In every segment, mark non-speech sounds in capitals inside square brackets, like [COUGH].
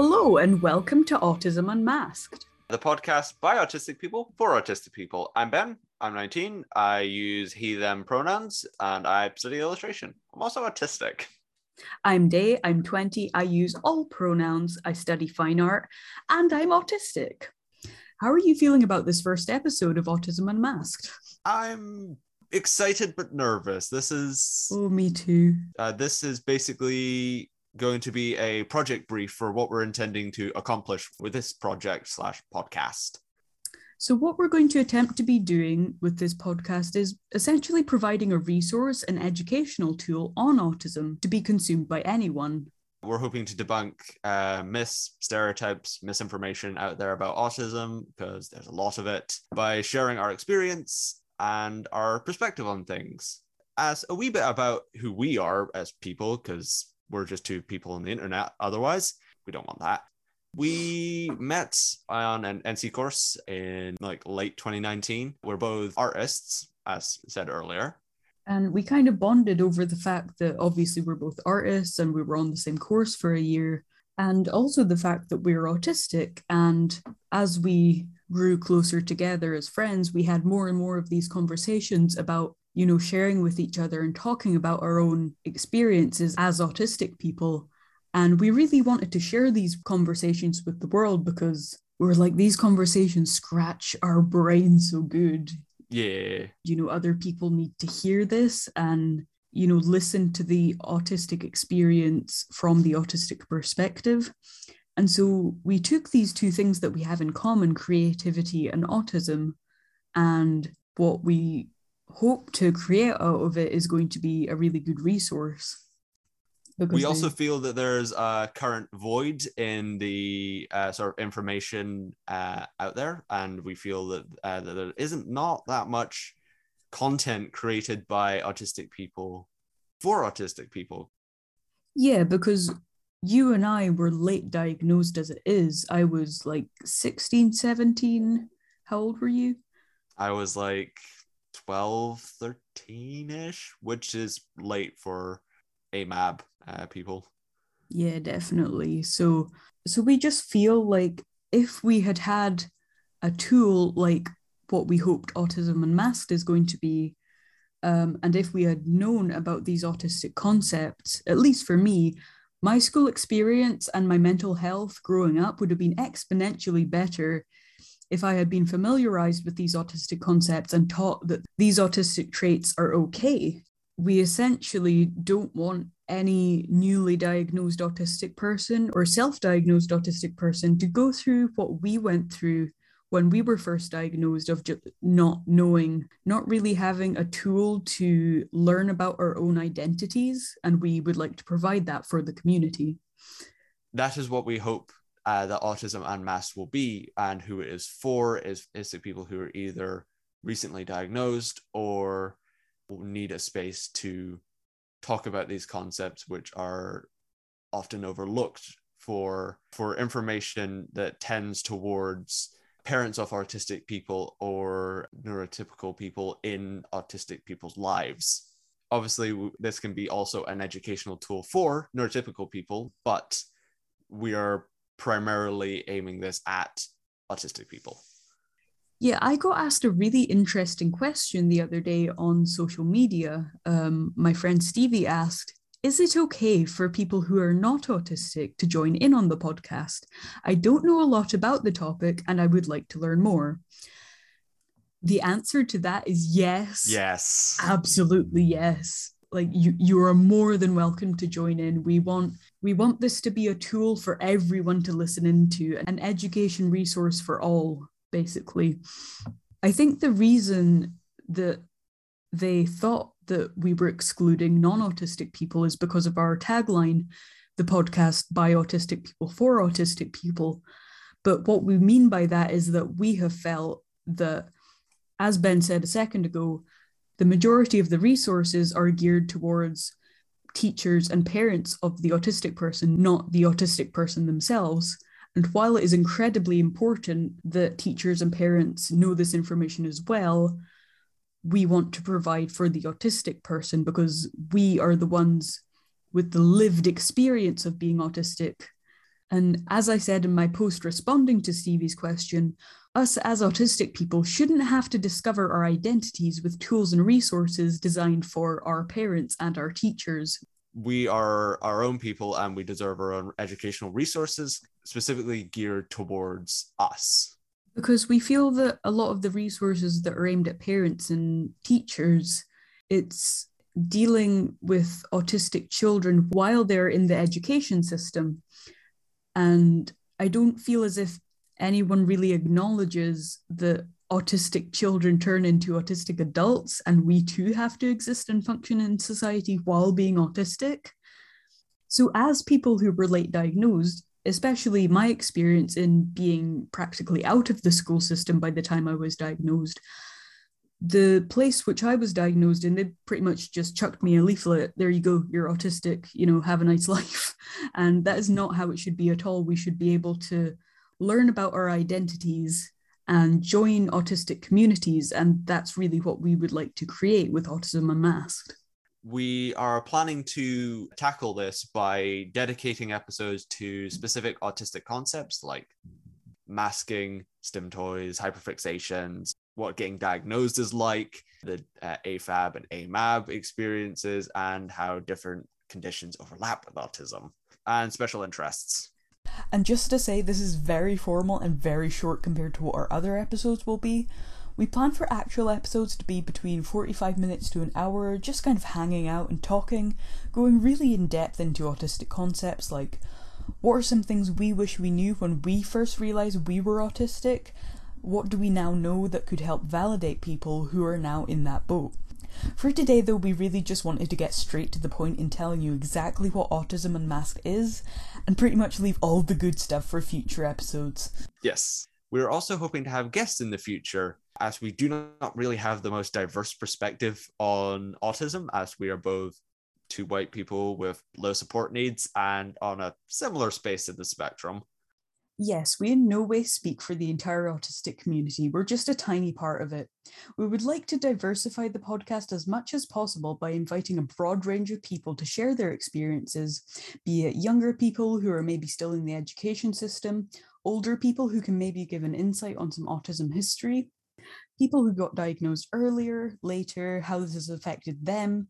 Hello, and welcome to Autism Unmasked. The podcast by autistic people for autistic people. I'm Ben. I'm 19. I use he, them pronouns, and I study illustration. I'm also autistic. I'm Daye. I'm 20. I use all pronouns. I study fine art, and I'm autistic. How are you feeling about this first episode of Autism Unmasked? I'm excited but nervous. This is Oh, me too. uh, this is basically going to be a project brief for what we're intending to accomplish with this project slash podcast. So, what we're going to attempt to be doing with this podcast is essentially providing a resource and educational tool on autism to be consumed by anyone. We're hoping to debunk uh, myths, stereotypes, misinformation out there about autism because there's a lot of it by sharing our experience and our perspective on things. As a wee bit about who we are as people, because we're just two people on the internet. Otherwise, we don't want that. We met on an NC course in like late 2019. We're both artists, as said earlier. And we kind of bonded over the fact that obviously we're both artists and we were on the same course for a year, and also the fact that we're autistic. And as we grew closer together as friends, we had more and more of these conversations about, you know, sharing with each other and talking about our own experiences as autistic people. And we really wanted to share these conversations with the world because we were like, these conversations scratch our brains so good Yeah. you know other people need to hear this and you know listen to the autistic experience from the autistic perspective and so we took these two things that we have in common creativity and autism and what we hope to create out of it is going to be a really good resource because we they- also feel that there's a current void in the uh, sort of information uh, out there, and we feel that, uh, that there isn't not that much content created by autistic people for autistic people. Yeah, because you and I were late diagnosed as it is. I was like 16, 17. How old were you? I was like 12, 13 ish, which is late for AMAB uh, people. Yeah, definitely. So so we just feel like if we had had a tool like what we hoped Autism Unmasked is going to be, um, and if we had known about these autistic concepts, at least for me, my school experience and my mental health growing up would have been exponentially better if I had been familiarized with these autistic concepts and taught that these autistic traits are okay. We essentially don't want any newly diagnosed autistic person or self diagnosed autistic person to go through what we went through when we were first diagnosed of just not knowing, not really having a tool to learn about our own identities. And we would like to provide that for the community. That is what we hope uh, that Autism Unmasked will be, and who it is for is, is the people who are either recently diagnosed or need a space to talk about these concepts, which are often overlooked for for information that tends towards parents of autistic people or neurotypical people in autistic people's lives. Obviously, this can be also an educational tool for neurotypical people, but we are primarily aiming this at autistic people. Yeah, I got asked a really interesting question the other day on social media. Um, my friend Stevie asked, Is it okay for people who are not autistic to join in on the podcast? I don't know a lot about the topic and I would like to learn more. The answer to that is yes. Yes. Absolutely yes. Like you you are more than welcome to join in. We want we want this to be a tool for everyone to listen into, an education resource for all, basically. I think the reason that they thought that we were excluding non-autistic people is because of our tagline, the podcast by autistic people for autistic people. But what we mean by that is that we have felt that, as Ben said a second ago, the majority of the resources are geared towards teachers and parents of the autistic person, not the autistic person themselves. And while it is incredibly important that teachers and parents know this information as well, we want to provide for the autistic person because we are the ones with the lived experience of being autistic And as I said in my post responding to Stevie's question, us as autistic people shouldn't have to discover our identities with tools and resources designed for our parents and our teachers. We are our own people and we deserve our own educational resources specifically geared towards us. Because we feel that a lot of the resources that are aimed at parents and teachers, it's dealing with autistic children while they're in the education system. And I don't feel as if anyone really acknowledges that autistic children turn into autistic adults and we too have to exist and function in society while being autistic. So, as people who were late diagnosed, especially my experience in being practically out of the school system by the time I was diagnosed, the place which I was diagnosed in, they pretty much just chucked me a leaflet. There you go, you're autistic, you know, have a nice [LAUGHS] life. And that is not how it should be at all. We should be able to learn about our identities and join autistic communities. And that's really what we would like to create with Autism Unmasked. We are planning to tackle this by dedicating episodes to specific autistic concepts like masking, stim toys, hyperfixations, what getting diagnosed is like, the uh, AFAB and AMAB experiences, and how different conditions overlap with autism, and special interests. And just to say, this is very formal and very short compared to what our other episodes will be. We plan for actual episodes to be between 45 minutes to an hour, just kind of hanging out and talking, going really in depth into autistic concepts like what are some things we wish we knew when we first realised we were autistic, what do we now know that could help validate people who are now in that boat? For today, though, we really just wanted to get straight to the point in telling you exactly what Autism Unmasked is, and pretty much leave all the good stuff for future episodes. Yes. We're also hoping to have guests in the future, as we do not really have the most diverse perspective on autism, as we are both two white people with low support needs and on a similar space in the spectrum. Yes, we in no way speak for the entire autistic community. We're just a tiny part of it. We would like to diversify the podcast as much as possible by inviting a broad range of people to share their experiences, be it younger people who are maybe still in the education system, older people who can maybe give an insight on some autism history, people who got diagnosed earlier, later, how this has affected them,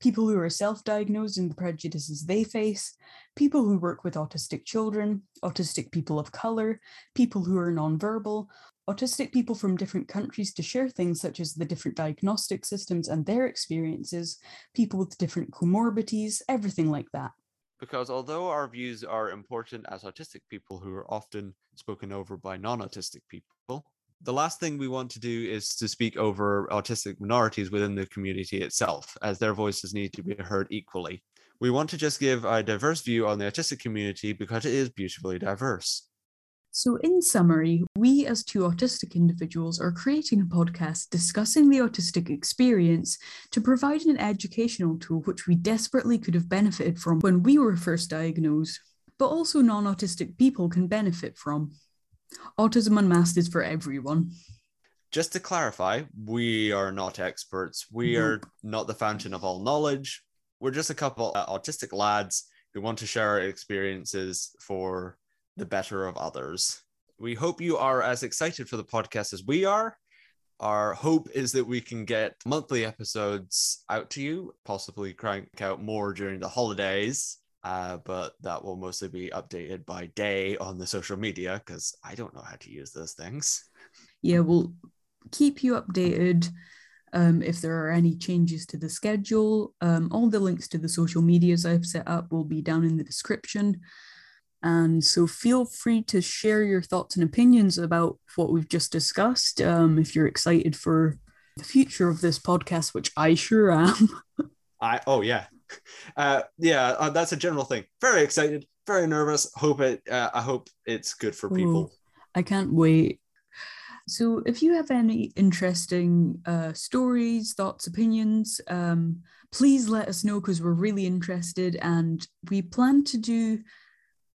people who are self diagnosed and the prejudices they face, people who work with autistic children, autistic people of colour, people who are nonverbal, autistic people from different countries to share things such as the different diagnostic systems and their experiences, people with different comorbidities, everything like that. Because although our views are important as autistic people who are often spoken over by non autistic people, the last thing we want to do is to speak over autistic minorities within the community itself, as their voices need to be heard equally. We want to just give a diverse view on the autistic community because it is beautifully diverse. So, in summary, we as two autistic individuals are creating a podcast discussing the autistic experience to provide an educational tool which we desperately could have benefited from when we were first diagnosed, but also non autistic people can benefit from. Autism Unmasked is for everyone. Just to clarify, we are not experts. We nope. are not the fountain of all knowledge. We're just a couple of autistic lads who want to share our experiences for the better of others. We hope you are as excited for the podcast as we are. Our hope is that we can get monthly episodes out to you, possibly crank out more during the holidays uh, but that will mostly be updated by Daye on the social media because I don't know how to use those things. Yeah, we'll keep you updated um, if there are any changes to the schedule. Um, all the links to the social medias I've set up will be down in the description. And so feel free to share your thoughts and opinions about what we've just discussed. Um, if you're excited for the future of this podcast, which I sure am. [LAUGHS] I oh yeah, [LAUGHS] uh, yeah, uh, that's a general thing. Very excited, very nervous. Hope it. Uh, I hope it's good for people. Ooh, I can't wait. So, if you have any interesting uh, stories, thoughts, opinions, um, please let us know because we're really interested. And we plan to do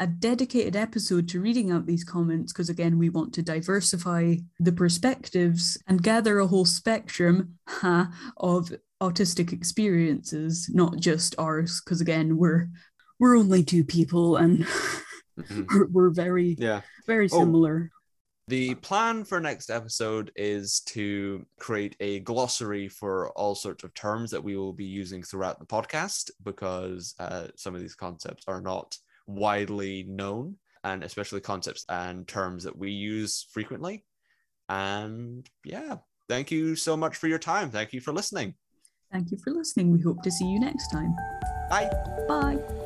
a dedicated episode to reading out these comments because, again, we want to diversify the perspectives and gather a whole spectrum [LAUGHS] ha, of autistic experiences, not just ours, because again, we're we're only two people and we're, [LAUGHS] we're very Yeah. very Oh. similar. The plan for next episode is to create a glossary for all sorts of terms that we will be using throughout the podcast because uh, some of these concepts are not widely known, and especially concepts and terms that we use frequently. And yeah, thank you so much for your time. Thank you for listening. Thank you for listening. We hope to see you next time. Bye. Bye.